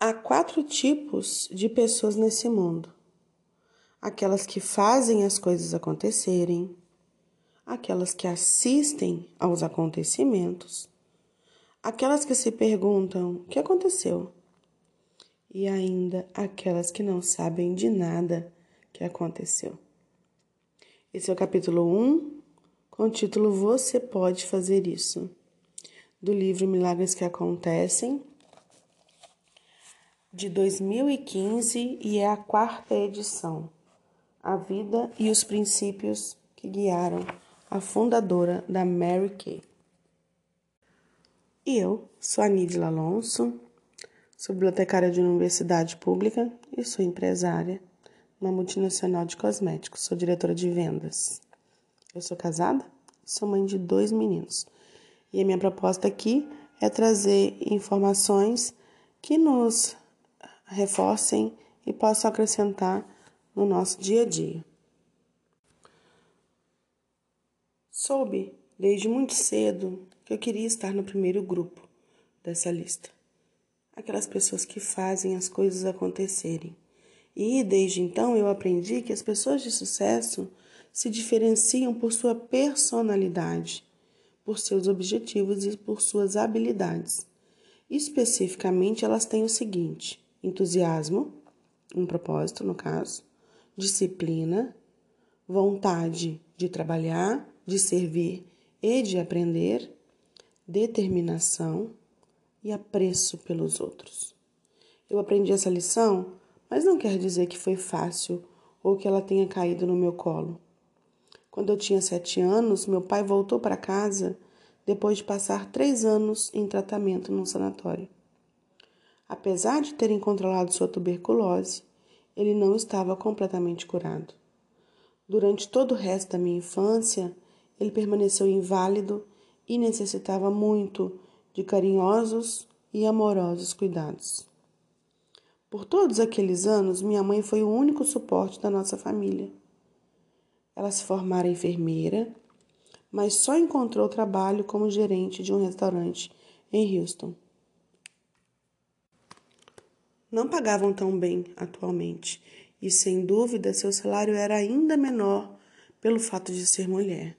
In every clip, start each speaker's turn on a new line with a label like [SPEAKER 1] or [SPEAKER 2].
[SPEAKER 1] Há quatro tipos de pessoas nesse mundo: aquelas que fazem as coisas acontecerem, aquelas que assistem aos acontecimentos, aquelas que se perguntam o que aconteceu, e ainda aquelas que não sabem de nada que aconteceu. Esse é o capítulo 1, com o título Você Pode Fazer Isso, do livro Milagres que Acontecem, de 2015 e é a quarta edição. A vida e os princípios que guiaram a fundadora da Mary Kay. E eu sou a Alonso, sou bibliotecária de universidade pública e sou empresária na multinacional de cosméticos. Sou diretora de vendas. Eu sou casada, sou mãe de dois meninos. E a minha proposta aqui é trazer informações que nos reforcem e possam acrescentar no nosso dia a dia. Soube desde muito cedo que eu queria estar no primeiro grupo dessa lista. Aquelas pessoas que fazem as coisas acontecerem. E desde então eu aprendi que as pessoas de sucesso se diferenciam por sua personalidade, por seus objetivos e por suas habilidades. Especificamente, elas têm o seguinte: entusiasmo, um propósito no caso, disciplina, vontade de trabalhar, de servir e de aprender, determinação e apreço pelos outros. Eu aprendi essa lição, mas não quer dizer que foi fácil ou que ela tenha caído no meu colo. Quando eu tinha sete anos, meu pai voltou para casa depois de passar três anos em tratamento num sanatório. Apesar de terem controlado sua tuberculose, ele não estava completamente curado. Durante todo o resto da minha infância, ele permaneceu inválido e necessitava muito de carinhosos e amorosos cuidados. Por todos aqueles anos, minha mãe foi o único suporte da nossa família. Ela se formara enfermeira, mas só encontrou trabalho como gerente de um restaurante em Houston não pagavam tão bem atualmente, e sem dúvida seu salário era ainda menor pelo fato de ser mulher.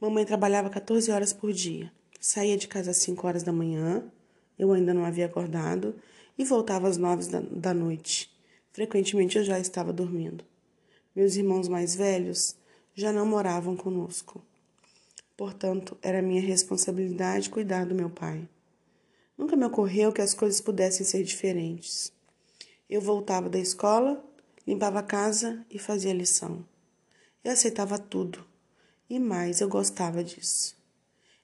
[SPEAKER 1] Mamãe trabalhava 14 horas por dia, saía de casa às 5 horas da manhã, eu ainda não havia acordado, e voltava às 9 da, da noite. Frequentemente eu já estava dormindo. Meus irmãos mais velhos já não moravam conosco. Portanto, era minha responsabilidade cuidar do meu pai. Nunca me ocorreu que as coisas pudessem ser diferentes. Eu voltava da escola, limpava a casa e fazia lição. Eu aceitava tudo. E mais, eu gostava disso.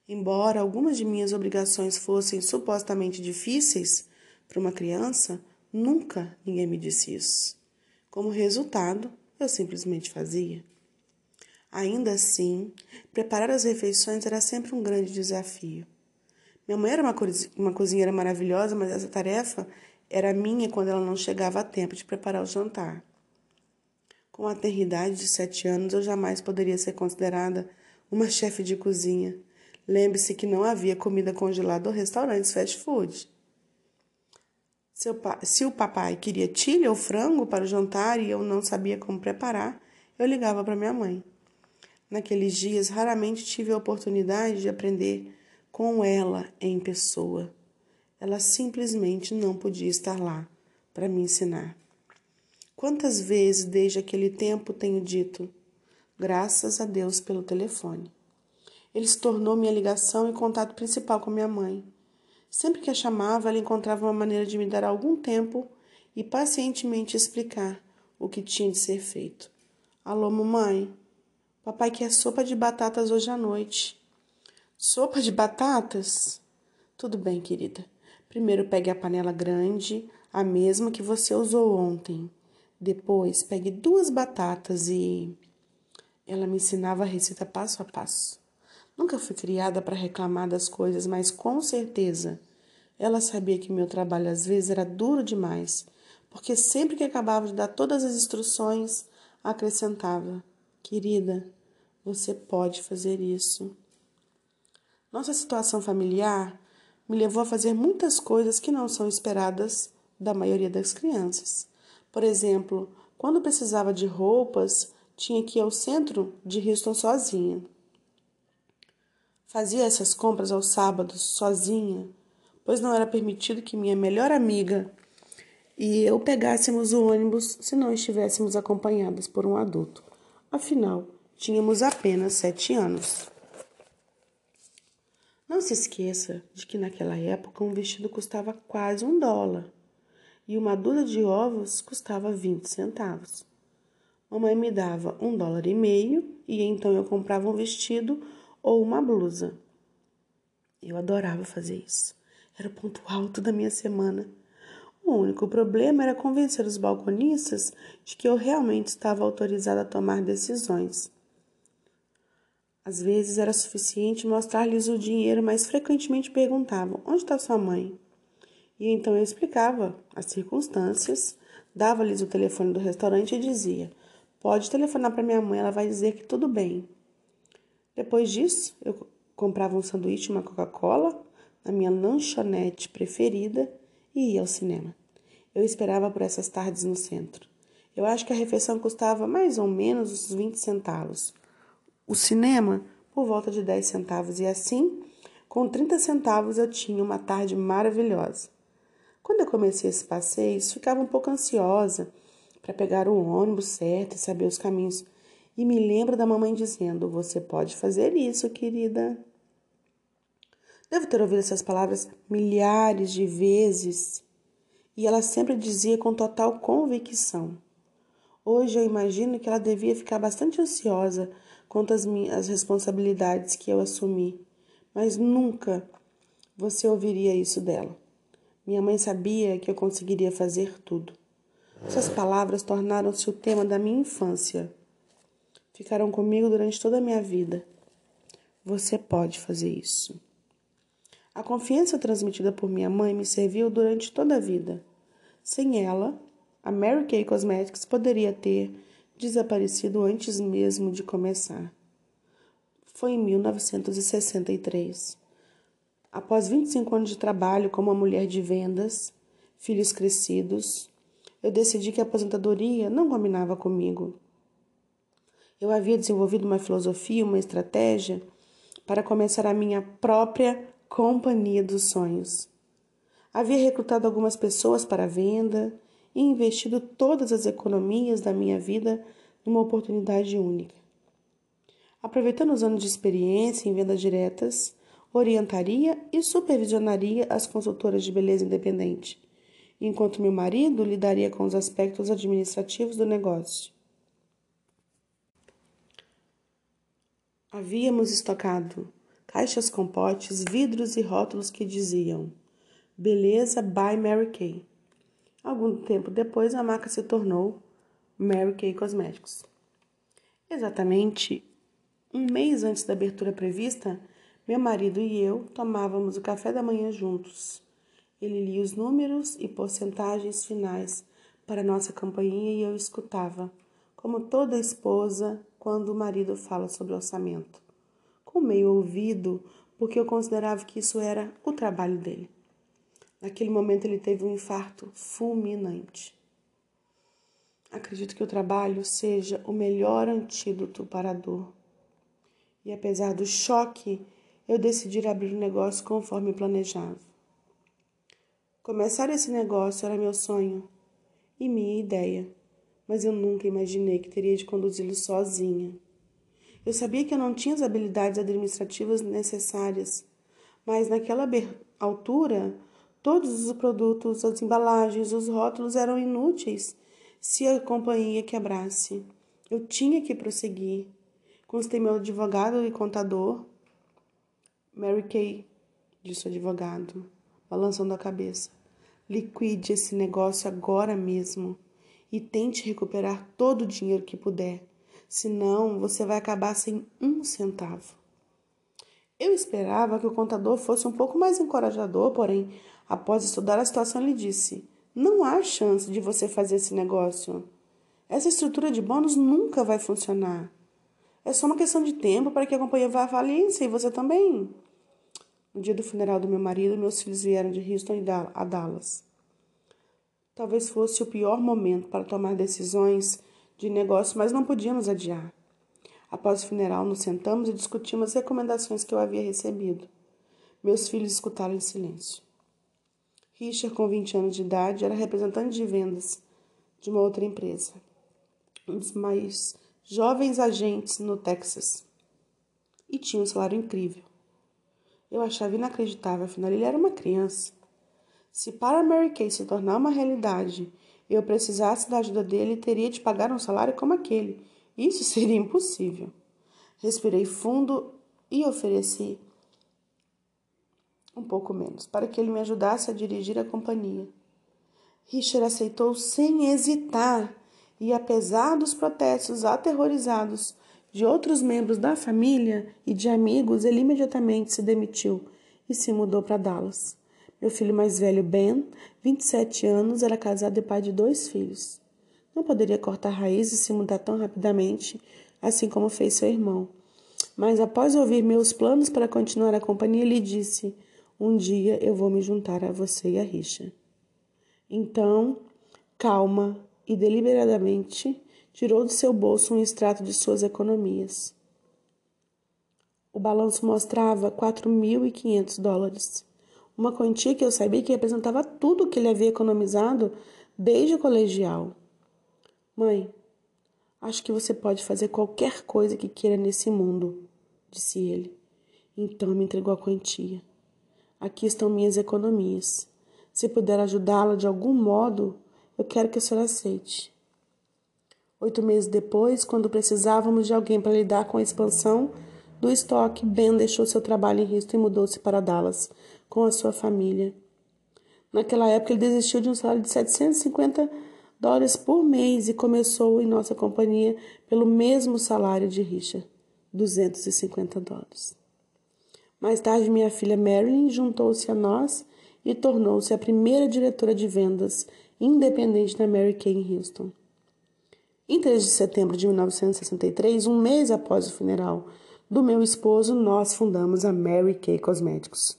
[SPEAKER 1] Embora algumas de minhas obrigações fossem supostamente difíceis para uma criança, nunca ninguém me disse isso. Como resultado, eu simplesmente fazia. Ainda assim, preparar as refeições era sempre um grande desafio. Minha mãe era uma, uma cozinheira maravilhosa, mas essa tarefa era minha quando ela não chegava a tempo de preparar o jantar. Com a eternidade de sete anos, eu jamais poderia ser considerada uma chefe de cozinha. Lembre-se que não havia comida congelada ou restaurantes fast food. Se o papai queria tilha ou frango para o jantar e eu não sabia como preparar, eu ligava para minha mãe. Naqueles dias, raramente tive a oportunidade de aprender com ela em pessoa. Ela simplesmente não podia estar lá para me ensinar. Quantas vezes desde aquele tempo tenho dito, graças a Deus pelo telefone. Ele se tornou minha ligação e contato principal com minha mãe. Sempre que a chamava, ela encontrava uma maneira de me dar algum tempo e pacientemente explicar o que tinha de ser feito. Alô, mamãe? Papai quer sopa de batatas hoje à noite. Sopa de batatas? Tudo bem, querida. Primeiro pegue a panela grande, a mesma que você usou ontem. Depois pegue duas batatas e. Ela me ensinava a receita passo a passo. Nunca fui criada para reclamar das coisas, mas com certeza ela sabia que meu trabalho às vezes era duro demais, porque sempre que acabava de dar todas as instruções, acrescentava: Querida, você pode fazer isso. Nossa situação familiar me levou a fazer muitas coisas que não são esperadas da maioria das crianças. Por exemplo, quando precisava de roupas, tinha que ir ao centro de Houston sozinha. Fazia essas compras aos sábados sozinha, pois não era permitido que minha melhor amiga e eu pegássemos o ônibus se não estivéssemos acompanhadas por um adulto. Afinal, tínhamos apenas sete anos. Não se esqueça de que naquela época um vestido custava quase um dólar e uma dúzia de ovos custava 20 centavos. Mamãe me dava um dólar e meio e então eu comprava um vestido ou uma blusa. Eu adorava fazer isso. Era o ponto alto da minha semana. O único problema era convencer os balconistas de que eu realmente estava autorizada a tomar decisões. Às vezes era suficiente mostrar-lhes o dinheiro, mas frequentemente perguntavam: Onde está sua mãe? E então eu explicava as circunstâncias, dava-lhes o telefone do restaurante e dizia: Pode telefonar para minha mãe, ela vai dizer que tudo bem. Depois disso, eu comprava um sanduíche e uma Coca-Cola na minha lanchonete preferida e ia ao cinema. Eu esperava por essas tardes no centro. Eu acho que a refeição custava mais ou menos uns 20 centavos o cinema por volta de 10 centavos e assim, com 30 centavos eu tinha uma tarde maravilhosa. Quando eu comecei esse passeio, ficava um pouco ansiosa para pegar o ônibus certo e saber os caminhos. E me lembro da mamãe dizendo: Você pode fazer isso, querida. Devo ter ouvido essas palavras milhares de vezes e ela sempre dizia com total convicção. Hoje eu imagino que ela devia ficar bastante ansiosa quanto às minhas responsabilidades que eu assumi, mas nunca você ouviria isso dela. Minha mãe sabia que eu conseguiria fazer tudo. Suas palavras tornaram-se o tema da minha infância. Ficaram comigo durante toda a minha vida. Você pode fazer isso. A confiança transmitida por minha mãe me serviu durante toda a vida. Sem ela, a Mary Kay Cosmetics poderia ter desaparecido antes mesmo de começar. Foi em 1963. Após 25 anos de trabalho como uma mulher de vendas, filhos crescidos, eu decidi que a aposentadoria não combinava comigo. Eu havia desenvolvido uma filosofia, uma estratégia para começar a minha própria companhia dos sonhos. Havia recrutado algumas pessoas para a venda, e investido todas as economias da minha vida numa oportunidade única. Aproveitando os anos de experiência em vendas diretas, orientaria e supervisionaria as consultoras de beleza independente, enquanto meu marido lidaria com os aspectos administrativos do negócio. Havíamos estocado caixas com potes, vidros e rótulos que diziam Beleza by Mary Kay. Algum tempo depois, a marca se tornou Mary Kay Cosmetics. Exatamente um mês antes da abertura prevista, meu marido e eu tomávamos o café da manhã juntos. Ele lia os números e porcentagens finais para nossa campanha e eu escutava, como toda esposa quando o marido fala sobre orçamento, com meio ouvido, porque eu considerava que isso era o trabalho dele. Naquele momento ele teve um infarto fulminante. Acredito que o trabalho seja o melhor antídoto para a dor. E apesar do choque, eu decidi abrir o negócio conforme planejava. Começar esse negócio era meu sonho e minha ideia, mas eu nunca imaginei que teria de conduzi-lo sozinha. Eu sabia que eu não tinha as habilidades administrativas necessárias, mas naquela altura Todos os produtos, as embalagens, os rótulos eram inúteis se a companhia quebrasse. Eu tinha que prosseguir. Constei meu advogado e contador. Mary Kay, disse o advogado, balançando a cabeça. Liquide esse negócio agora mesmo e tente recuperar todo o dinheiro que puder. Senão, você vai acabar sem um centavo. Eu esperava que o contador fosse um pouco mais encorajador, porém Após estudar a situação, ele disse: Não há chance de você fazer esse negócio. Essa estrutura de bônus nunca vai funcionar. É só uma questão de tempo para que a companhia vá à falência e você também. No dia do funeral do meu marido, meus filhos vieram de Houston a Dallas. Talvez fosse o pior momento para tomar decisões de negócio, mas não podíamos adiar. Após o funeral, nos sentamos e discutimos as recomendações que eu havia recebido. Meus filhos escutaram em silêncio. Richard, com 20 anos de idade, era representante de vendas de uma outra empresa, um dos mais jovens agentes no Texas, e tinha um salário incrível. Eu achava inacreditável, afinal ele era uma criança. Se para Mary Kay se tornar uma realidade eu precisasse da ajuda dele, teria de pagar um salário como aquele. Isso seria impossível. Respirei fundo e ofereci um pouco menos, para que ele me ajudasse a dirigir a companhia. Richard aceitou sem hesitar e, apesar dos protestos aterrorizados de outros membros da família e de amigos, ele imediatamente se demitiu e se mudou para Dallas. Meu filho mais velho, Ben, 27 anos, era casado e pai de dois filhos. Não poderia cortar raízes e se mudar tão rapidamente, assim como fez seu irmão. Mas após ouvir meus planos para continuar a companhia, ele disse: Um dia eu vou me juntar a você e a Richa. Então, calma e deliberadamente, tirou do seu bolso um extrato de suas economias. O balanço mostrava 4.500 dólares uma quantia que eu sabia que representava tudo o que ele havia economizado desde o colegial. Mãe, acho que você pode fazer qualquer coisa que queira nesse mundo, disse ele. Então me entregou a quantia. Aqui estão minhas economias. Se puder ajudá-la de algum modo, eu quero que a senhora aceite. Oito meses depois, quando precisávamos de alguém para lidar com a expansão do estoque, Ben deixou seu trabalho em Houston e mudou-se para Dallas com a sua família. Naquela época, ele desistiu de um salário de 750 dólares por mês e começou em nossa companhia pelo mesmo salário de Richard, 250 dólares. Mais tarde, minha filha Marilyn juntou-se a nós e tornou-se a primeira diretora de vendas independente da Mary Kay em Houston. Em 3 de setembro de 1963, um mês após o funeral do meu esposo, nós fundamos a Mary Kay Cosméticos.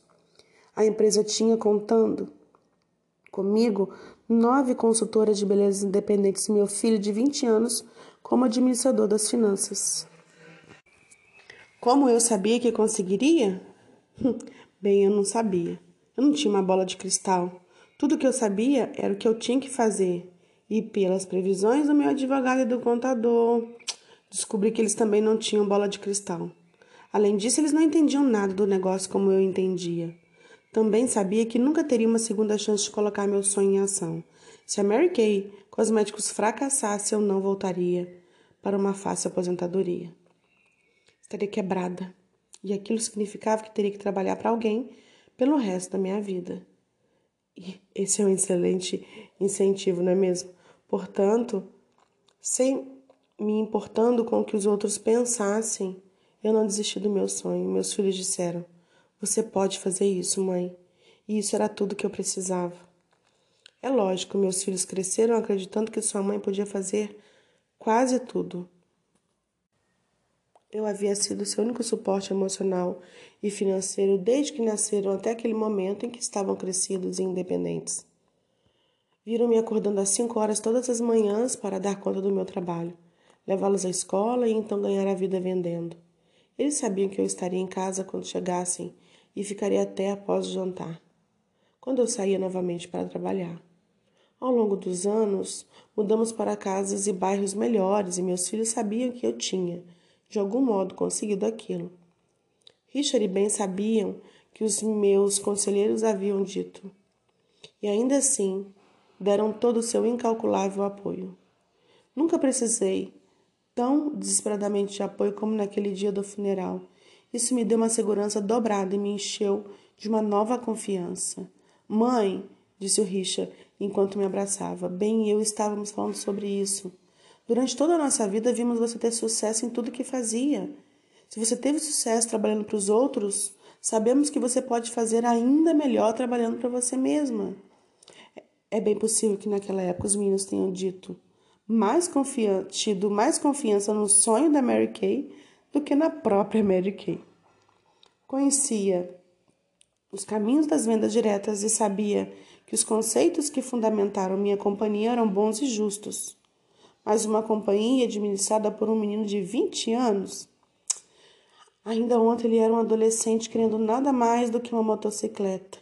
[SPEAKER 1] A empresa tinha contando comigo nove consultoras de beleza independentes e meu filho de 20 anos como administrador das finanças. Como eu sabia que conseguiria? Bem, eu não sabia. Eu não tinha uma bola de cristal. Tudo que eu sabia era o que eu tinha que fazer. E pelas previsões do meu advogado e do contador, descobri que eles também não tinham bola de cristal. Além disso, eles não entendiam nada do negócio como eu entendia. Também sabia que nunca teria uma segunda chance de colocar meu sonho em ação. Se a Mary Kay Cosméticos fracassasse, eu não voltaria para uma fácil aposentadoria. Estaria quebrada. E aquilo significava que teria que trabalhar para alguém pelo resto da minha vida. E esse é um excelente incentivo, não é mesmo? Portanto, sem me importando com o que os outros pensassem, eu não desisti do meu sonho. Meus filhos disseram: você pode fazer isso, mãe. E isso era tudo que eu precisava. É lógico, meus filhos cresceram acreditando que sua mãe podia fazer quase tudo. Eu havia sido seu único suporte emocional e financeiro desde que nasceram até aquele momento em que estavam crescidos e independentes. Viram-me acordando às cinco horas todas as manhãs para dar conta do meu trabalho, levá-los à escola e então ganhar a vida vendendo. Eles sabiam que eu estaria em casa quando chegassem e ficaria até após o jantar, quando eu saía novamente para trabalhar. Ao longo dos anos, mudamos para casas e bairros melhores e meus filhos sabiam que eu tinha, de algum modo, conseguido aquilo. Richard e Ben sabiam que os meus conselheiros haviam dito, e ainda assim deram todo o seu incalculável apoio. Nunca precisei tão desesperadamente de apoio como naquele dia do funeral isso me deu uma segurança dobrada e me encheu de uma nova confiança. Mãe, disse o Richard enquanto me abraçava, bem eu estávamos falando sobre isso. Durante toda a nossa vida vimos você ter sucesso em tudo que fazia. Se você teve sucesso trabalhando para os outros, sabemos que você pode fazer ainda melhor trabalhando para você mesma. É bem possível que naquela época os meninos tenham dito mais tido mais confiança no sonho da Mary Kay do que na própria Mary Kay. Conhecia os caminhos das vendas diretas e sabia que os conceitos que fundamentaram minha companhia eram bons e justos. Mas uma companhia administrada por um menino de 20 anos. Ainda ontem ele era um adolescente querendo nada mais do que uma motocicleta.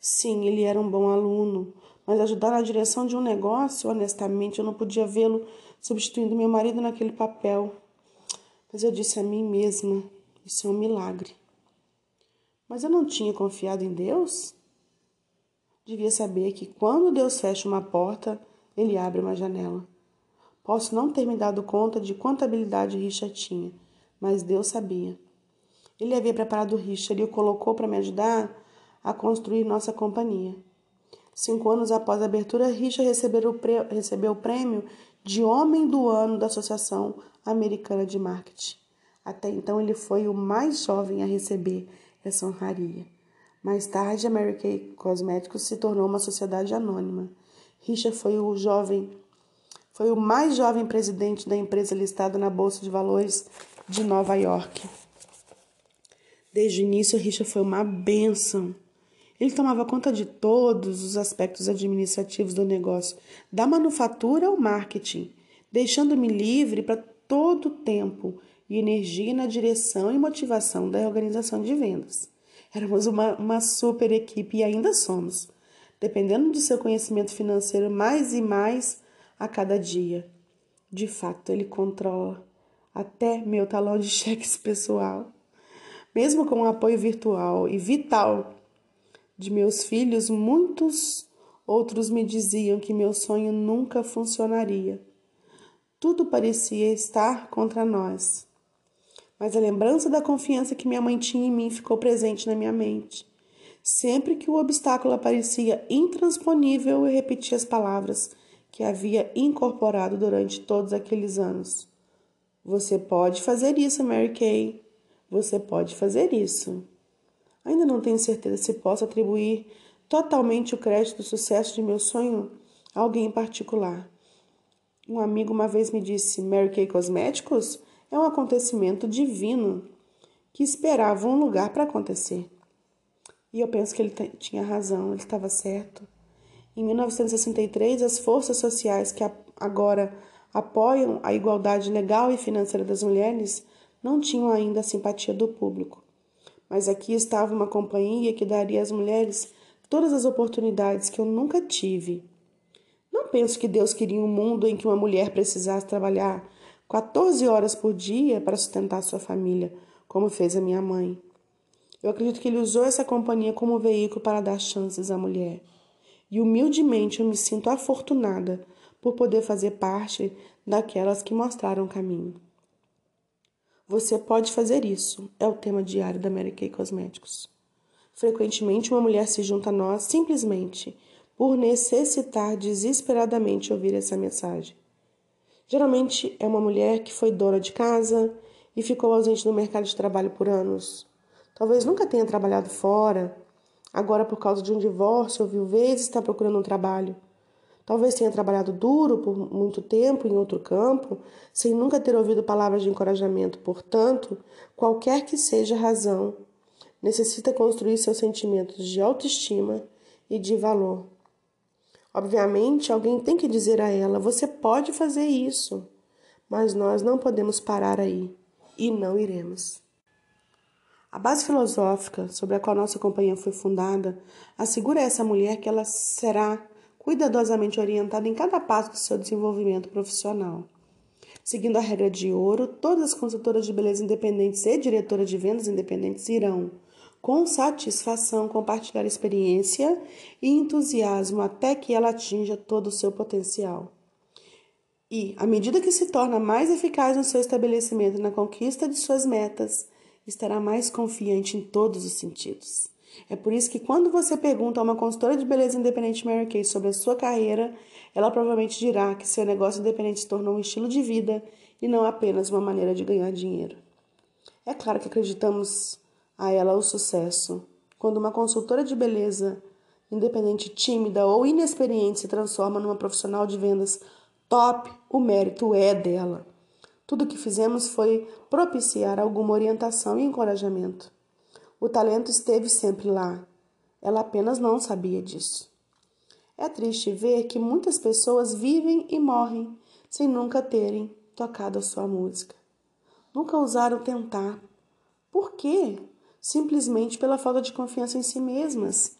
[SPEAKER 1] Sim, ele era um bom aluno, mas ajudar na direção de um negócio, honestamente, eu não podia vê-lo substituindo meu marido naquele papel. Mas eu disse a mim mesma: isso é um milagre. Mas eu não tinha confiado em Deus? Devia saber que quando Deus fecha uma porta, ele abre uma janela. Posso não ter me dado conta de quanta habilidade Richard tinha, mas Deus sabia. Ele havia preparado Richard e o colocou para me ajudar a construir nossa companhia. Cinco anos após a abertura, Richard recebeu o, prêmio de Homem do Ano da Associação Americana de Marketing. Até então, ele foi o mais jovem a receber essa honraria. Mais tarde, a Mary Kay Cosméticos se tornou uma sociedade anônima. Richard foi o jovem, foi o mais jovem presidente da empresa listada na Bolsa de Valores de Nova York. Desde o início, Richard foi uma bênção. Ele tomava conta de todos os aspectos administrativos do negócio, da manufatura ao marketing, deixando-me livre para todo o tempo e energia na direção e motivação da organização de vendas. Éramos uma, uma super equipe e ainda somos, dependendo do seu conhecimento financeiro mais e mais a cada dia. De fato, ele controla até meu talão de cheques pessoal. Mesmo com o apoio virtual e vital de meus filhos, muitos outros me diziam que meu sonho nunca funcionaria. Tudo parecia estar contra nós mas a lembrança da confiança que minha mãe tinha em mim ficou presente na minha mente. Sempre que o obstáculo aparecia intransponível, eu repetia as palavras que havia incorporado durante todos aqueles anos. Você pode fazer isso, Mary Kay. Você pode fazer isso. Ainda não tenho certeza se posso atribuir totalmente o crédito do sucesso de meu sonho a alguém em particular. Um amigo uma vez me disse: Mary Kay Cosméticos? é um acontecimento divino que esperava um lugar para acontecer. E eu penso que ele tinha razão, ele estava certo. Em 1963, as forças sociais que agora apoiam a igualdade legal e financeira das mulheres não tinham ainda a simpatia do público. Mas aqui estava uma companhia que daria às mulheres todas as oportunidades que eu nunca tive. Não penso que Deus queria um mundo em que uma mulher precisasse trabalhar 14 horas por dia para sustentar sua família, como fez a minha mãe. Eu acredito que ele usou essa companhia como veículo para dar chances à mulher. E humildemente eu me sinto afortunada por poder fazer parte daquelas que mostraram o caminho. Você pode fazer isso, é o tema diário da Mary Kay Cosméticos. Frequentemente, uma mulher se junta a nós simplesmente por necessitar desesperadamente ouvir essa mensagem. Geralmente é uma mulher que foi dona de casa e ficou ausente no mercado de trabalho por anos. Talvez nunca tenha trabalhado fora, agora por causa de um divórcio ou viuvez está procurando um trabalho. Talvez tenha trabalhado duro por muito tempo em outro campo, sem nunca ter ouvido palavras de encorajamento. Portanto, qualquer que seja a razão, necessita construir seus sentimentos de autoestima e de valor. Obviamente, alguém tem que dizer a ela: você pode fazer isso, mas nós não podemos parar aí e não iremos. A base filosófica sobre a qual nossa companhia foi fundada assegura a essa mulher que ela será cuidadosamente orientada em cada passo do seu desenvolvimento profissional. Seguindo a regra de ouro, todas as consultoras de beleza independentes e diretoras de vendas independentes irão com satisfação compartilhar experiência e entusiasmo até que ela atinja todo o seu potencial. E, à medida que se torna mais eficaz no seu estabelecimento e na conquista de suas metas, estará mais confiante em todos os sentidos. É por isso que quando você pergunta a uma consultora de beleza independente Mary Kay sobre a sua carreira, ela provavelmente dirá que seu negócio independente se tornou um estilo de vida e não apenas uma maneira de ganhar dinheiro. É claro que acreditamos a ela o sucesso. Quando uma consultora de beleza, independente, tímida ou inexperiente, se transforma numa profissional de vendas top, o mérito é dela. Tudo que fizemos foi propiciar alguma orientação e encorajamento. O talento esteve sempre lá, Ela apenas não sabia disso. É triste ver que muitas pessoas vivem e morrem sem nunca terem tocado a sua música. Nunca ousaram tentar. Por quê? Simplesmente pela falta de confiança em si mesmas.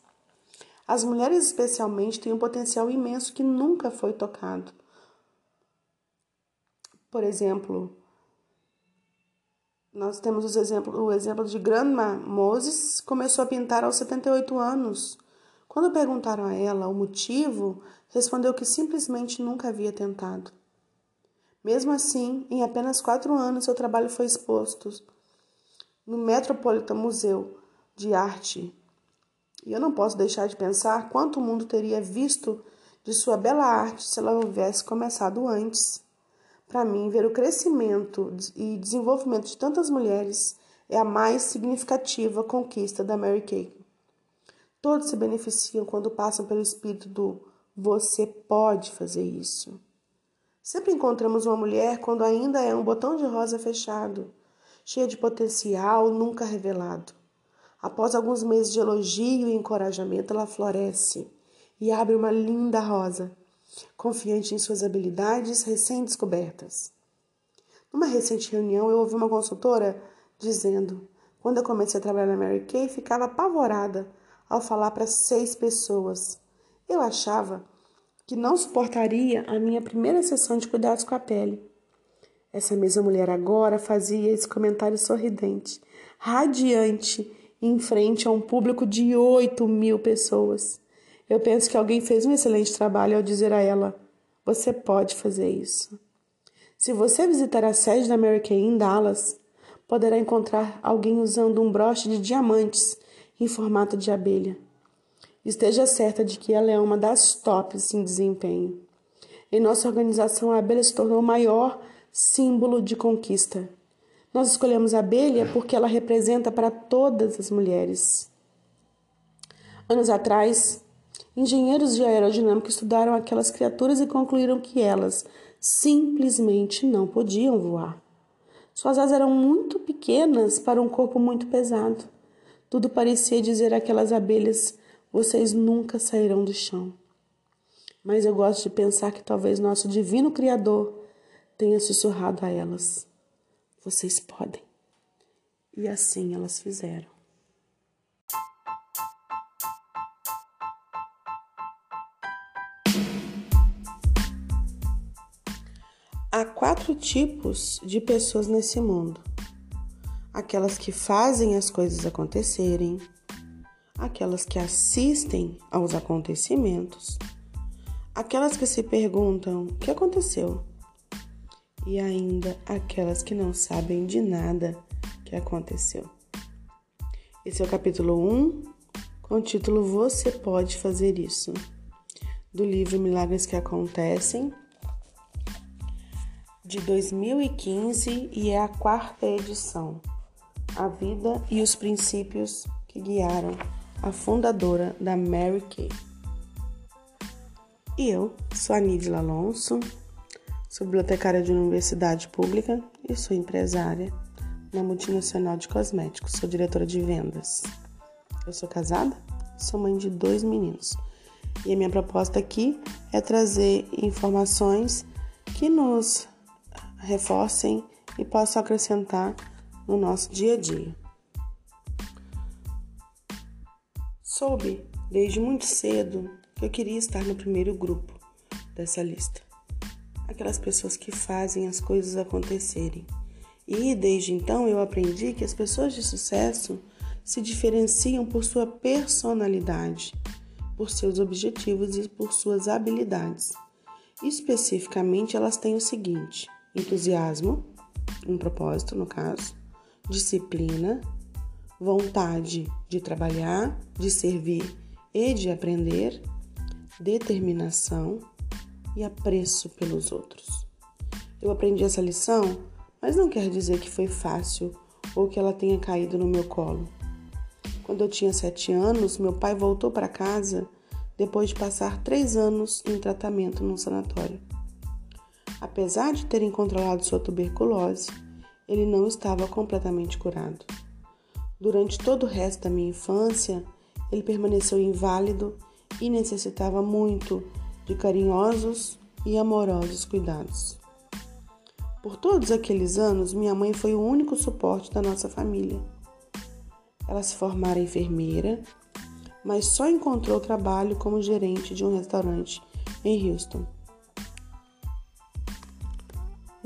[SPEAKER 1] As mulheres, especialmente, têm um potencial imenso que nunca foi tocado. Por exemplo, nós temos o exemplo, de Grandma Moses, começou a pintar aos 78 anos. Quando perguntaram a ela o motivo, respondeu que simplesmente nunca havia tentado. Mesmo assim, em apenas quatro anos, seu trabalho foi exposto no Metropolitan Museu de Arte. E eu não posso deixar de pensar quanto o mundo teria visto de sua bela arte se ela houvesse começado antes. Para mim, ver o crescimento e desenvolvimento de tantas mulheres é a mais significativa conquista da Mary Kay. Todos se beneficiam quando passam pelo espírito do você pode fazer isso. Sempre encontramos uma mulher quando ainda é um botão de rosa fechado, cheia de potencial nunca revelado. Após alguns meses de elogio e encorajamento, ela floresce e abre uma linda rosa, confiante em suas habilidades recém-descobertas. Numa recente reunião, eu ouvi uma consultora dizendo: quando eu comecei a trabalhar na Mary Kay, ficava apavorada ao falar para seis pessoas. Eu achava que não suportaria a minha primeira sessão de cuidados com a pele. Essa mesma mulher agora fazia esse comentário sorridente, radiante, em frente a um público de 8 mil pessoas. Eu penso que alguém fez um excelente trabalho ao dizer a ela: você pode fazer isso. Se você visitar a sede da Mary Kay em Dallas, poderá encontrar alguém usando um broche de diamantes em formato de abelha. Esteja certa de que ela é uma das tops em desempenho. Em nossa organização, a abelha se tornou o maior símbolo de conquista. Nós escolhemos a abelha porque ela representa para todas as mulheres. Anos atrás, engenheiros de aerodinâmica estudaram aquelas criaturas e concluíram que elas simplesmente não podiam voar. Suas asas eram muito pequenas para um corpo muito pesado. Tudo parecia dizer àquelas abelhas vocês nunca sairão do chão. Mas eu gosto de pensar que talvez nosso divino Criador tenha sussurrado a elas: Vocês podem. E assim elas fizeram. Há quatro tipos de pessoas nesse mundo: aquelas que fazem as coisas acontecerem aquelas que assistem aos acontecimentos, aquelas que se perguntam o que aconteceu e ainda aquelas que não sabem de nada que aconteceu. Esse é o capítulo 1, com o título Você Pode Fazer Isso, do livro Milagres que Acontecem, de 2015 e é a quarta edição. A vida e os princípios que guiaram a fundadora da Mary Kay. E eu sou a Nídila Alonso, sou bibliotecária de universidade pública e sou empresária na multinacional de cosméticos, sou diretora de vendas. Eu sou casada, sou mãe de dois meninos. E a minha proposta aqui é trazer informações que nos reforcem e possam acrescentar no nosso dia a dia. Soube desde muito cedo que eu queria estar no primeiro grupo dessa lista. Aquelas pessoas que fazem as coisas acontecerem. E desde então eu aprendi que as pessoas de sucesso se diferenciam por sua personalidade, por seus objetivos e por suas habilidades. Especificamente, elas têm o seguinte: entusiasmo, um propósito no caso, disciplina, vontade de trabalhar, de servir e de aprender, determinação e apreço pelos outros. Eu aprendi essa lição, mas não quer dizer que foi fácil ou que ela tenha caído no meu colo. Quando eu tinha sete anos, meu pai voltou para casa depois de passar três anos em tratamento num sanatório. Apesar de terem controlado sua tuberculose, ele não estava completamente curado. Durante todo o resto da minha infância, ele permaneceu inválido e necessitava muito de carinhosos e amorosos cuidados. Por todos aqueles anos, minha mãe foi o único suporte da nossa família. Ela se formara enfermeira, mas só encontrou trabalho como gerente de um restaurante em Houston.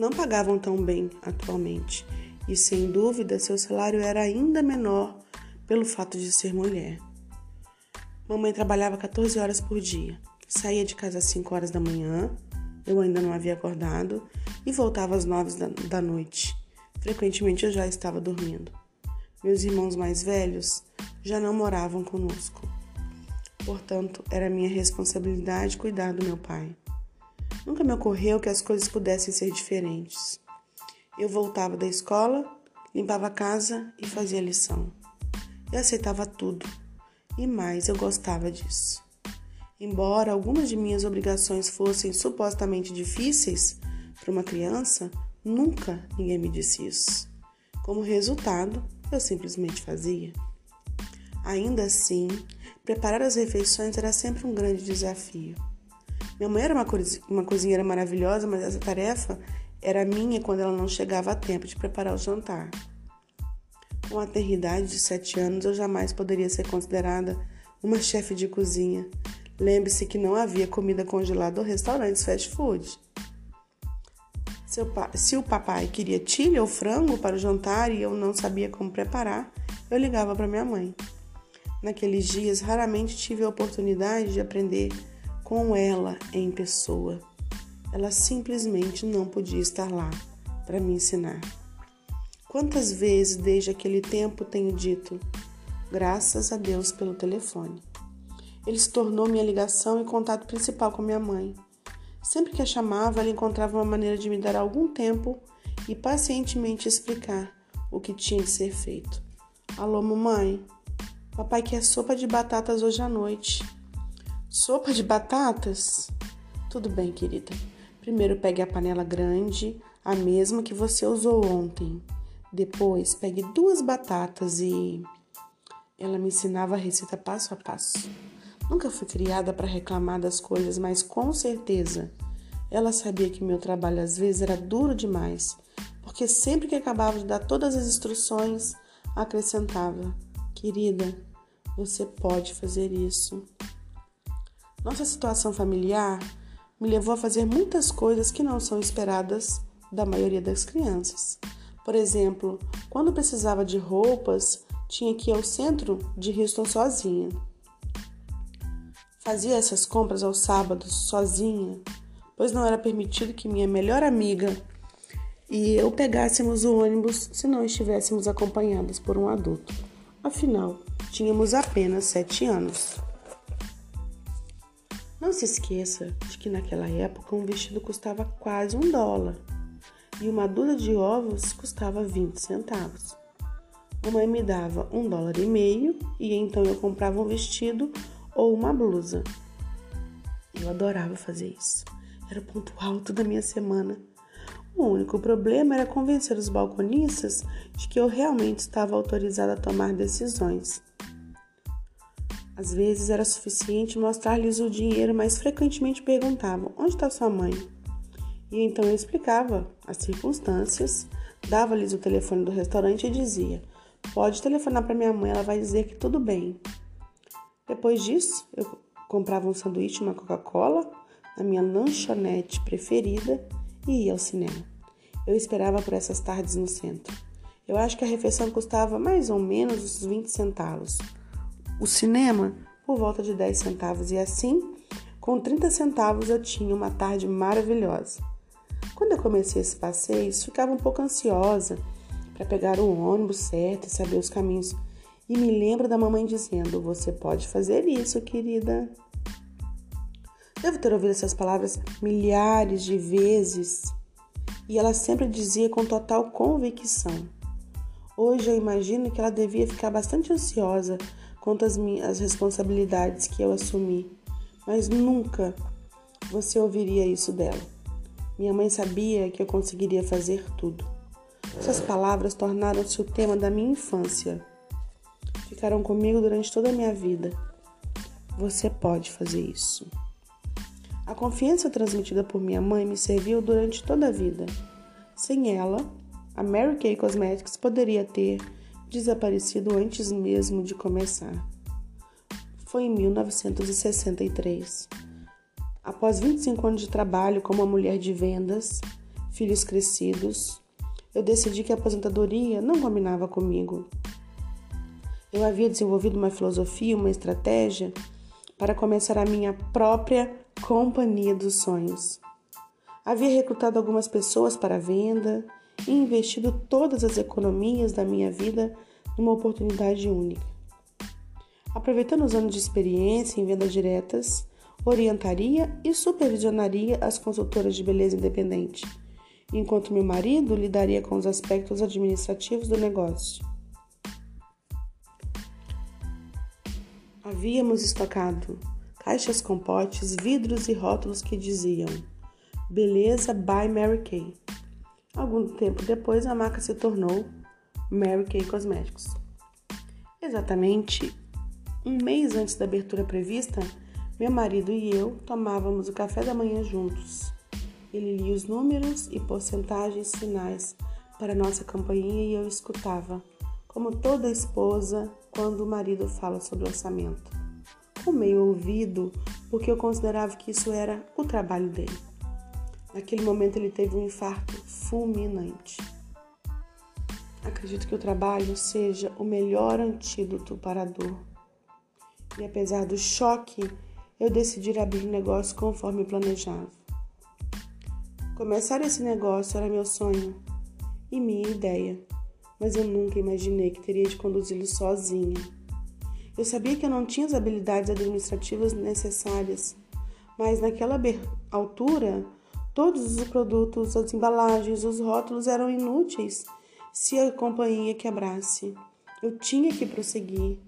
[SPEAKER 1] Não pagavam tão bem atualmente, e sem dúvida seu salário era ainda menor pelo fato de ser mulher. Mamãe trabalhava 14 horas por dia. Saía de casa às 5 horas da manhã, eu ainda não havia acordado, e voltava às 9 da, da noite. Frequentemente eu já estava dormindo. Meus irmãos mais velhos já não moravam conosco. Portanto, era minha responsabilidade cuidar do meu pai. Nunca me ocorreu que as coisas pudessem ser diferentes. Eu voltava da escola, limpava a casa e fazia lição. Eu aceitava tudo. E mais, eu gostava disso. Embora algumas de minhas obrigações fossem supostamente difíceis para uma criança, nunca ninguém me disse isso. Como resultado, eu simplesmente fazia. Ainda assim, preparar as refeições era sempre um grande desafio. Minha mãe era uma, uma cozinheira maravilhosa, mas essa tarefa era minha quando ela não chegava a tempo de preparar o jantar. Com a eternidade de sete anos, eu jamais poderia ser considerada uma chefe de cozinha. Lembre-se que não havia comida congelada ou restaurantes fast food. Se o papai queria tilha ou frango para o jantar e eu não sabia como preparar, eu ligava para minha mãe. Naqueles dias, raramente tive a oportunidade de aprender com ela em pessoa. Ela simplesmente não podia estar lá para me ensinar. Quantas vezes desde aquele tempo tenho dito, graças a Deus pelo telefone. Ele se tornou minha ligação e contato principal com minha mãe. Sempre que a chamava, ela encontrava uma maneira de me dar algum tempo e pacientemente explicar o que tinha de ser feito. Alô, mamãe. Papai quer sopa de batatas hoje à noite. Sopa de batatas? Tudo bem, querida. Primeiro pegue a panela grande, a mesma que você usou ontem. Depois, pegue duas batatas e. Ela me ensinava a receita passo a passo. Nunca fui criada para reclamar das coisas, mas com certeza ela sabia que meu trabalho às vezes era duro demais, porque sempre que acabava de dar todas as instruções, acrescentava: Querida, você pode fazer isso. Nossa situação familiar me levou a fazer muitas coisas que não são esperadas da maioria das crianças. Por exemplo, quando precisava de roupas, tinha que ir ao centro de Houston sozinha. Fazia essas compras aos sábados sozinha, pois não era permitido que minha melhor amiga e eu pegássemos o ônibus se não estivéssemos acompanhadas por um adulto. Afinal, tínhamos apenas sete anos. Não se esqueça de que naquela época um vestido custava quase um dólar e uma dúzia de ovos custava 20 centavos. Mamãe me dava um dólar e meio e então eu comprava um vestido ou uma blusa. Eu adorava fazer isso. Era o ponto alto da minha semana. O único problema era convencer os balconistas de que eu realmente estava autorizada a tomar decisões. Às vezes era suficiente mostrar-lhes o dinheiro, mas frequentemente perguntavam: Onde está sua mãe? E então eu explicava as circunstâncias, dava-lhes o telefone do restaurante e dizia: Pode telefonar para minha mãe, ela vai dizer que tudo bem. Depois disso, eu comprava um sanduíche e uma Coca-Cola na minha lanchonete preferida e ia ao cinema. Eu esperava por essas tardes no centro. Eu acho que a refeição custava mais ou menos uns 20 centavos. O cinema por volta de 10 centavos e assim, com 30 centavos eu tinha uma tarde maravilhosa. Quando eu comecei esse passeio, ficava um pouco ansiosa para pegar o ônibus certo e saber os caminhos. E me lembro da mamãe dizendo: Você pode fazer isso, querida. Devo ter ouvido essas palavras milhares de vezes e ela sempre dizia com total convicção. Hoje eu imagino que ela devia ficar bastante ansiosa quanto às minhas responsabilidades que eu assumi, mas nunca você ouviria isso dela. Minha mãe sabia que eu conseguiria fazer tudo. Essas palavras tornaram-se o tema da minha infância. ficarão comigo durante toda a minha vida. Você pode fazer isso. A confiança transmitida por minha mãe me serviu durante toda a vida. Sem ela, a Mary Kay Cosmetics poderia ter desaparecido antes mesmo de começar. Foi em 1963. Após 25 anos de trabalho como uma mulher de vendas, filhos crescidos, eu decidi que a aposentadoria não combinava comigo. Eu havia desenvolvido uma filosofia, uma estratégia para começar a minha própria companhia dos sonhos. Havia recrutado algumas pessoas para a venda e investido todas as economias da minha vida numa oportunidade única. Aproveitando os anos de experiência em vendas diretas, orientaria e supervisionaria as consultoras de beleza independente, enquanto meu marido lidaria com os aspectos administrativos do negócio. Havíamos estocado caixas com potes, vidros e rótulos que diziam Beleza by Mary Kay. Algum tempo depois, a marca se tornou Mary Kay Cosméticos. Exatamente um mês antes da abertura prevista, meu marido e eu tomávamos o café da manhã juntos. Ele lia os números e porcentagens finais para nossa campanha e eu escutava, como toda esposa quando o marido fala sobre orçamento. Com meio ouvido, porque eu considerava que isso era o trabalho dele. Naquele momento ele teve um infarto fulminante. Acredito que o trabalho seja o melhor antídoto para a dor. E apesar do choque, eu decidi abrir o negócio conforme planejava. Começar esse negócio era meu sonho e minha ideia, mas eu nunca imaginei que teria de conduzi-lo sozinha. Eu sabia que eu não tinha as habilidades administrativas necessárias, mas naquela altura, todos os produtos, as embalagens, os rótulos eram inúteis se a companhia quebrasse. Eu tinha que prosseguir.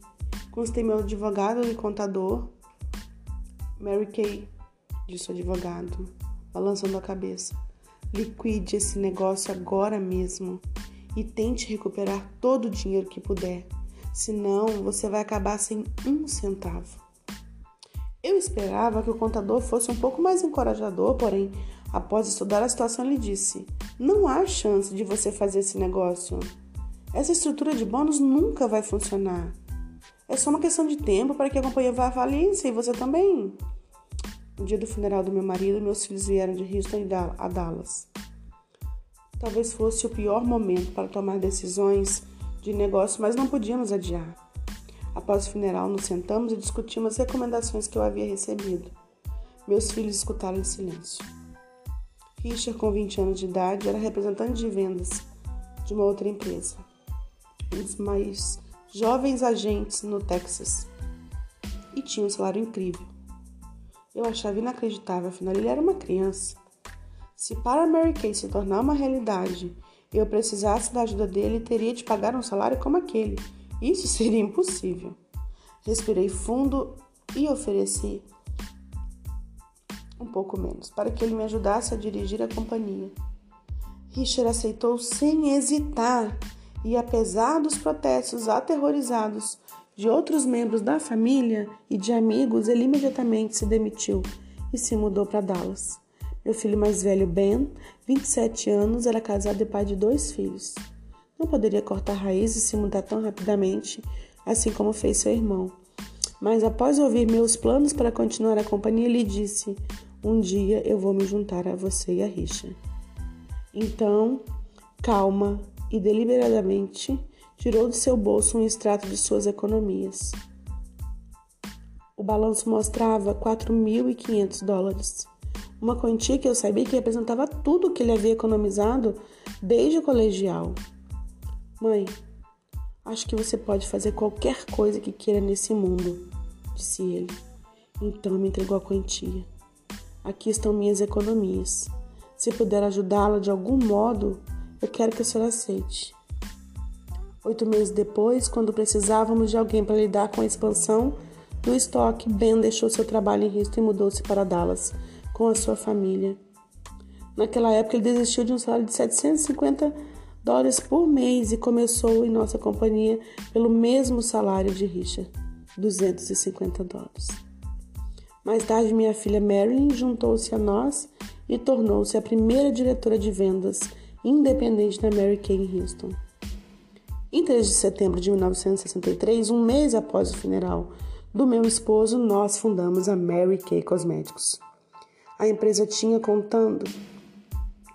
[SPEAKER 1] Constei meu advogado e contador Mary Kay, disse o advogado, balançando a cabeça. Liquide esse negócio agora mesmo e tente recuperar todo o dinheiro que puder, senão você vai acabar sem um centavo. Eu esperava que o contador fosse um pouco mais encorajador, porém, após estudar a situação, ele disse: Não há chance de você fazer esse negócio. Essa estrutura de bônus nunca vai funcionar. É só uma questão de tempo para que a companhia vá à falência e você também. No dia do funeral do meu marido, meus filhos vieram de Houston a Dallas. Talvez fosse o pior momento para tomar decisões de negócio, mas não podíamos adiar. Após o funeral, nos sentamos e discutimos as recomendações que eu havia recebido. Meus filhos escutaram em silêncio. Richard, com 20 anos de idade, era representante de vendas de uma outra empresa. Dos mais jovens agentes no Texas. E tinha um salário incrível. Eu achava inacreditável, afinal ele era uma criança. Se para Mary Kay se tornar uma realidade eu precisasse da ajuda dele, teria de pagar um salário como aquele. Isso seria impossível. Respirei fundo e ofereci um pouco menos, para que ele me ajudasse a dirigir a companhia. Richard aceitou sem hesitar e, apesar dos protestos aterrorizados de outros membros da família e de amigos, ele imediatamente se demitiu e se mudou para Dallas. Meu filho mais velho, Ben, 27 anos, era casado e pai de dois filhos. Não poderia cortar raízes e se mudar tão rapidamente, assim como fez seu irmão. Mas após ouvir meus planos para continuar a companhia, ele disse: Um dia eu vou me juntar a você e a Richard. Então, calma e deliberadamente, tirou de seu bolso um extrato de suas economias. O balanço mostrava 4.500 dólares, uma quantia que eu sabia que representava tudo o que ele havia economizado desde o colegial. Mãe, acho que você pode fazer qualquer coisa que queira nesse mundo, disse ele. Então me entregou a quantia. Aqui estão minhas economias. Se puder ajudá-la de algum modo, eu quero que a senhora aceite. Oito meses depois, quando precisávamos de alguém para lidar com a expansão do estoque, Ben deixou seu trabalho em Houston e mudou-se para Dallas com a sua família. Naquela época, ele desistiu de um salário de 750 dólares por mês e começou em nossa companhia pelo mesmo salário de Richard, 250 dólares. Mais tarde, minha filha Marilyn juntou-se a nós e tornou-se a primeira diretora de vendas independente da Mary Kay Houston. Em 3 de setembro de 1963, um mês após o funeral do meu esposo, nós fundamos a Mary Kay Cosméticos. A empresa tinha contando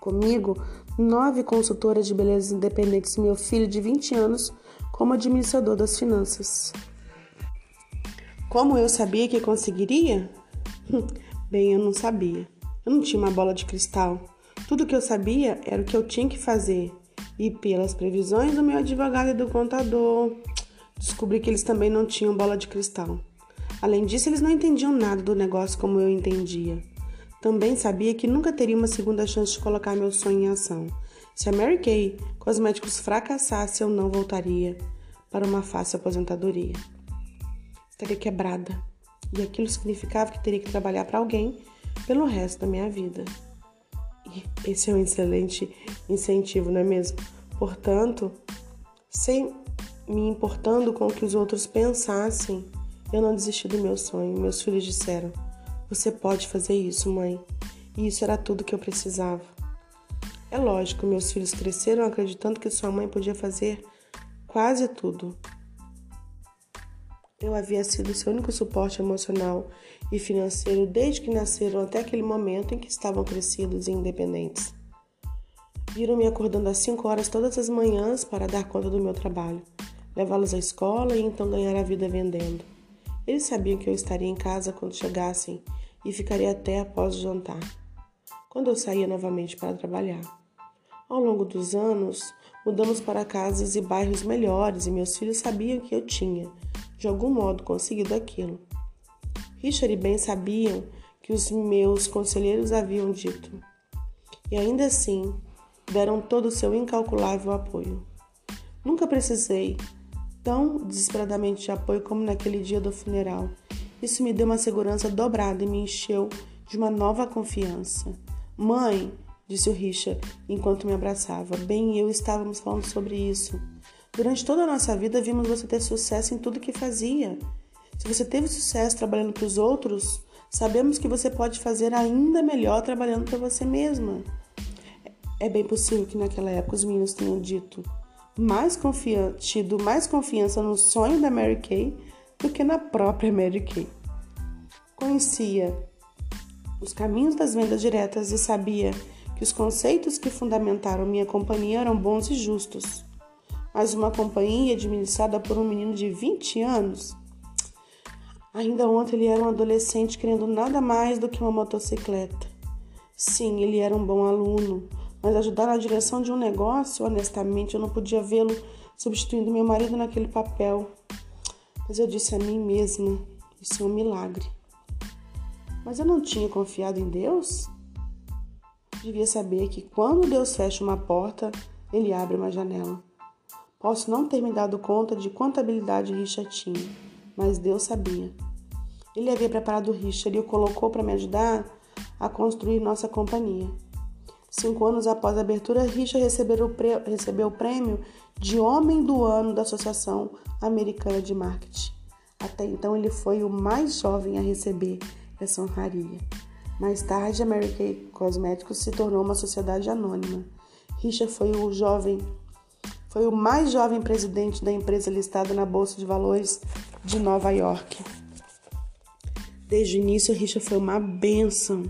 [SPEAKER 1] comigo nove consultoras de beleza independentes e meu filho de 20 anos como administrador das finanças. Como eu sabia que conseguiria? Bem, eu não sabia. Eu não tinha uma bola de cristal. Tudo que eu sabia era o que eu tinha que fazer. E pelas previsões do meu advogado e do contador, descobri que eles também não tinham bola de cristal. Além disso, eles não entendiam nada do negócio como eu entendia. Também sabia que nunca teria uma segunda chance de colocar meu sonho em ação. Se a Mary Kay Cosméticos fracassasse, eu não voltaria para uma fácil aposentadoria. Estaria quebrada. E aquilo significava que teria que trabalhar para alguém pelo resto da minha vida. E esse é um excelente incentivo, não é mesmo? Portanto, sem me importando com o que os outros pensassem, eu não desisti do meu sonho. Meus filhos disseram: Você pode fazer isso, mãe. E isso era tudo que eu precisava. É lógico, meus filhos cresceram acreditando que sua mãe podia fazer quase tudo. Eu havia sido seu único suporte emocional e financeiro desde que nasceram até aquele momento em que estavam crescidos e independentes. Viram-me acordando às 5 horas todas as manhãs para dar conta do meu trabalho, levá-los à escola e então ganhar a vida vendendo. Eles sabiam que eu estaria em casa quando chegassem e ficaria até após o jantar, quando eu saía novamente para trabalhar. Ao longo dos anos, mudamos para casas e bairros melhores e meus filhos sabiam que eu tinha, de algum modo, conseguido aquilo. Richard e Ben sabiam que os meus conselheiros haviam dito, e ainda assim deram todo o seu incalculável apoio. Nunca precisei tão desesperadamente de apoio como naquele dia do funeral. Isso me deu uma segurança dobrada e me encheu de uma nova confiança. Mãe, disse o Richard enquanto me abraçava, bem eu estávamos falando sobre isso. Durante toda a nossa vida vimos você ter sucesso em tudo que fazia. Se você teve sucesso trabalhando para os outros, sabemos que você pode fazer ainda melhor trabalhando para você mesma. É bem possível que naquela época os meninos tenham dito: mais confiante, tido mais confiança no sonho da Mary Kay do que na própria Mary Kay. Conhecia os caminhos das vendas diretas e sabia que os conceitos que fundamentaram minha companhia eram bons e justos. Mas uma companhia administrada por um menino de 20 anos. Ainda ontem ele era um adolescente querendo nada mais do que uma motocicleta. Sim, ele era um bom aluno, mas ajudar na direção de um negócio, honestamente, eu não podia vê-lo substituindo meu marido naquele papel. Mas eu disse a mim mesma: isso é um milagre. Mas eu não tinha confiado em Deus? Devia saber que quando Deus fecha uma porta, ele abre uma janela. Posso não ter me dado conta de quanta habilidade Richard tinha, mas Deus sabia. Ele havia preparado Richard e o colocou para me ajudar a construir nossa companhia. Cinco anos após a abertura, Richard recebeu o prêmio de Homem do Ano da Associação Americana de Marketing. Até então, ele foi o mais jovem a receber essa honraria. Mais tarde, a Mary Kay Cosméticos se tornou uma sociedade anônima. Richard foi o jovem, foi o mais jovem presidente da empresa listada na Bolsa de Valores de Nova York. Desde o início, Richard foi uma benção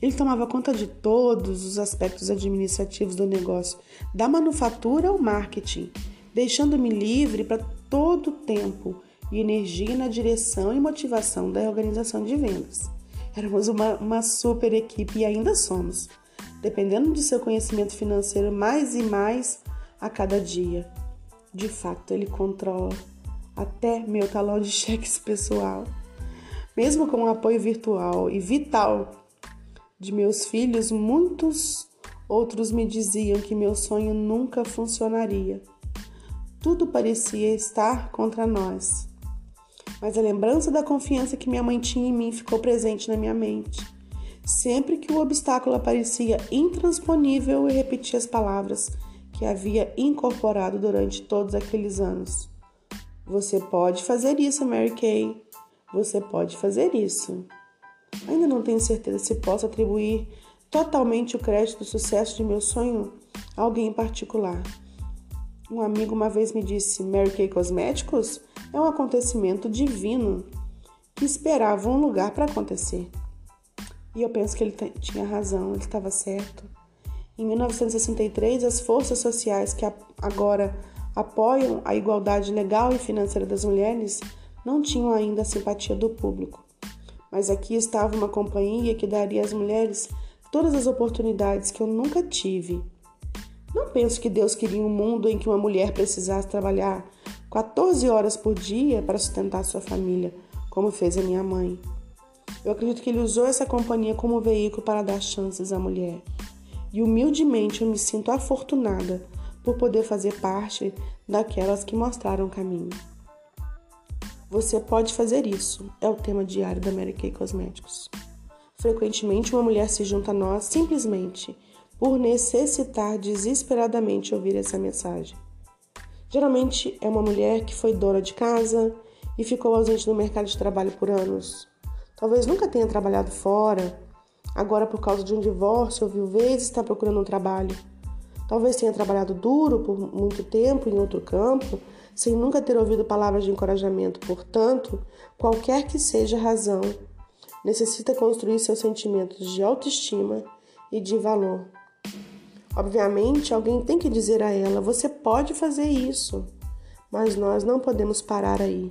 [SPEAKER 1] ele tomava conta de todos os aspectos administrativos do negócio, da manufatura ao marketing, deixando-me livre para todo o tempo e energia na direção e motivação da organização de vendas. Éramos uma, uma super equipe e ainda somos, dependendo de seu conhecimento financeiro mais e mais a cada dia. De fato, ele controla até meu talão de cheques pessoal. Mesmo com um apoio virtual e vital de meus filhos, muitos outros me diziam que meu sonho nunca funcionaria. Tudo parecia estar contra nós. Mas a lembrança da confiança que minha mãe tinha em mim ficou presente na minha mente. Sempre que o obstáculo aparecia intransponível, eu repetia as palavras que havia incorporado durante todos aqueles anos. Você pode fazer isso, Mary Kay. Você pode fazer isso. Ainda não tenho certeza se posso atribuir totalmente o crédito do sucesso de meu sonho a alguém em particular. Um amigo uma vez me disse: Mary Kay Cosméticos é um acontecimento divino que esperava um lugar para acontecer. E eu penso que ele tinha razão, ele estava certo. Em 1963, as forças sociais que agora apoiam a igualdade legal e financeira das mulheres não tinham ainda a simpatia do público. Mas aqui estava uma companhia que daria às mulheres todas as oportunidades que eu nunca tive. Não penso que Deus queria um mundo em que uma mulher precisasse trabalhar 14 horas por dia para sustentar sua família, como fez a minha mãe. Eu acredito que ele usou essa companhia como veículo para dar chances à mulher. E humildemente eu me sinto afortunada por poder fazer parte daquelas que mostraram o caminho. Você pode fazer isso, é o tema diário da Mary Kay Cosméticos. Frequentemente, uma mulher se junta a nós simplesmente por necessitar desesperadamente ouvir essa mensagem. Geralmente é uma mulher que foi dona de casa e ficou ausente do mercado de trabalho por anos Talvez nunca tenha trabalhado fora, agora por causa de um divórcio ou viuvez está procurando um trabalho. Talvez tenha trabalhado duro por muito tempo em outro campo, sem nunca ter ouvido palavras de encorajamento. Portanto, qualquer que seja a razão, necessita construir seus sentimentos de autoestima e de valor. Obviamente, alguém tem que dizer a ela: você pode fazer isso, mas nós não podemos parar aí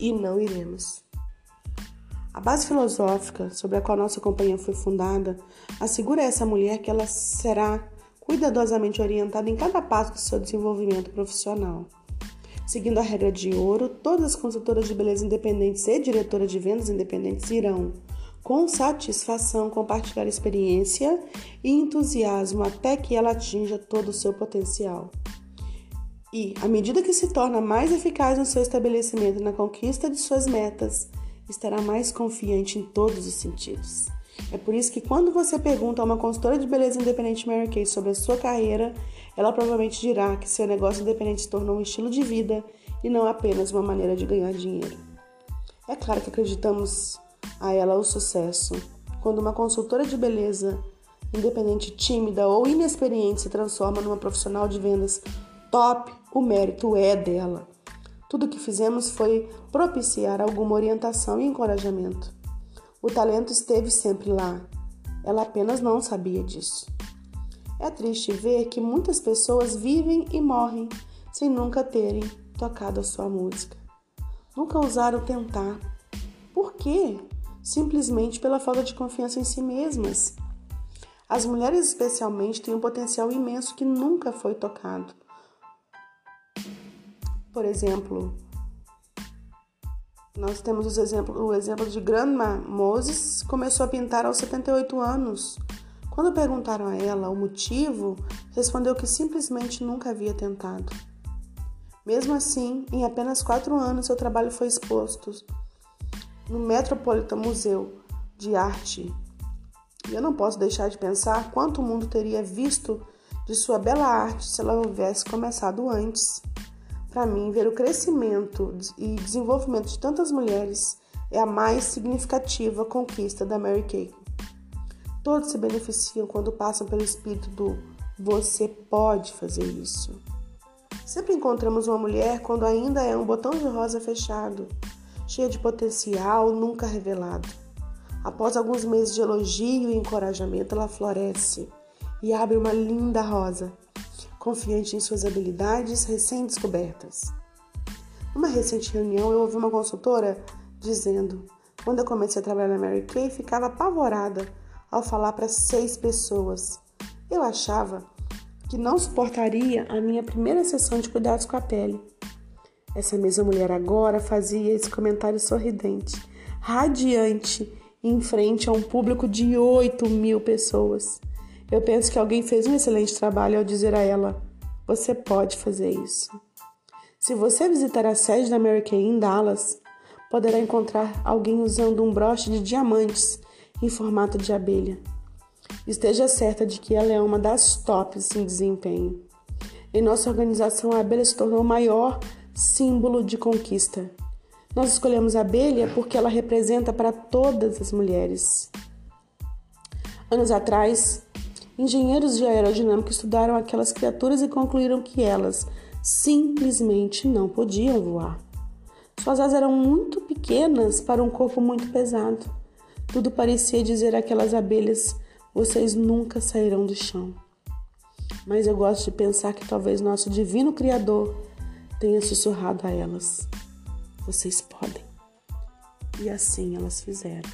[SPEAKER 1] e não iremos. A base filosófica sobre a qual nossa companhia foi fundada assegura a essa mulher que ela será cuidadosamente orientada em cada passo do seu desenvolvimento profissional. Seguindo a regra de ouro, todas as consultoras de beleza independentes e diretoras de vendas independentes irão, com satisfação, compartilhar experiência e entusiasmo até que ela atinja todo o seu potencial. E, à medida que se torna mais eficaz no seu estabelecimento na conquista de suas metas, estará mais confiante em todos os sentidos. É por isso que quando você pergunta a uma consultora de beleza independente Mary Kay sobre a sua carreira, ela provavelmente dirá que seu negócio independente se tornou um estilo de vida e não apenas uma maneira de ganhar dinheiro. É claro que acreditamos a ela o sucesso. Quando uma consultora de beleza independente tímida ou inexperiente se transforma numa profissional de vendas top, o mérito é dela. Tudo o que fizemos foi propiciar alguma orientação e encorajamento. O talento esteve sempre lá. Ela apenas não sabia disso. É triste ver que muitas pessoas vivem e morrem sem nunca terem tocado a sua música. Nunca ousaram tentar. Por quê? Simplesmente pela falta de confiança em si mesmas. As mulheres, especialmente, têm um potencial imenso que nunca foi tocado. Por exemplo, nós temos exemplo, o exemplo de Grandma Moses, começou a pintar aos 78 anos. Quando perguntaram a ela o motivo, respondeu que simplesmente nunca havia tentado. Mesmo assim, em apenas quatro anos, seu trabalho foi exposto no Metropolitan Museu de Arte. E eu não posso deixar de pensar quanto o mundo teria visto de sua bela arte se ela houvesse começado antes. Para mim, ver o crescimento e desenvolvimento de tantas mulheres é a mais significativa conquista da Mary Kay. Todos se beneficiam quando passam pelo espírito do você pode fazer isso. Sempre encontramos uma mulher quando ainda é um botão de rosa fechado, cheia de potencial nunca revelado. Após alguns meses de elogio e encorajamento, ela floresce e abre uma linda rosa confiante em suas habilidades recém-descobertas. Numa recente reunião, eu ouvi uma consultora dizendo: quando eu comecei a trabalhar na Mary Kay, ficava apavorada ao falar para seis pessoas. Eu achava que não suportaria a minha primeira sessão de cuidados com a pele. Essa mesma mulher agora fazia esse comentário sorridente, radiante, em frente a um público de 8 mil pessoas. Eu penso que alguém fez um excelente trabalho ao dizer a ela: você pode fazer isso. Se você visitar a sede da Mary Kay em Dallas, poderá encontrar alguém usando um broche de diamantes em formato de abelha. Esteja certa de que ela é uma das tops em desempenho. Em nossa organização, a abelha se tornou o maior símbolo de conquista. Nós escolhemos a abelha porque ela representa para todas as mulheres. Anos atrás, engenheiros de aerodinâmica estudaram aquelas criaturas e concluíram que elas simplesmente não podiam voar. Suas asas eram muito pequenas para um corpo muito pesado. Tudo parecia dizer àquelas abelhas: vocês nunca sairão do chão. Mas eu gosto de pensar que talvez nosso divino Criador tenha sussurrado a elas: vocês podem. E assim elas fizeram.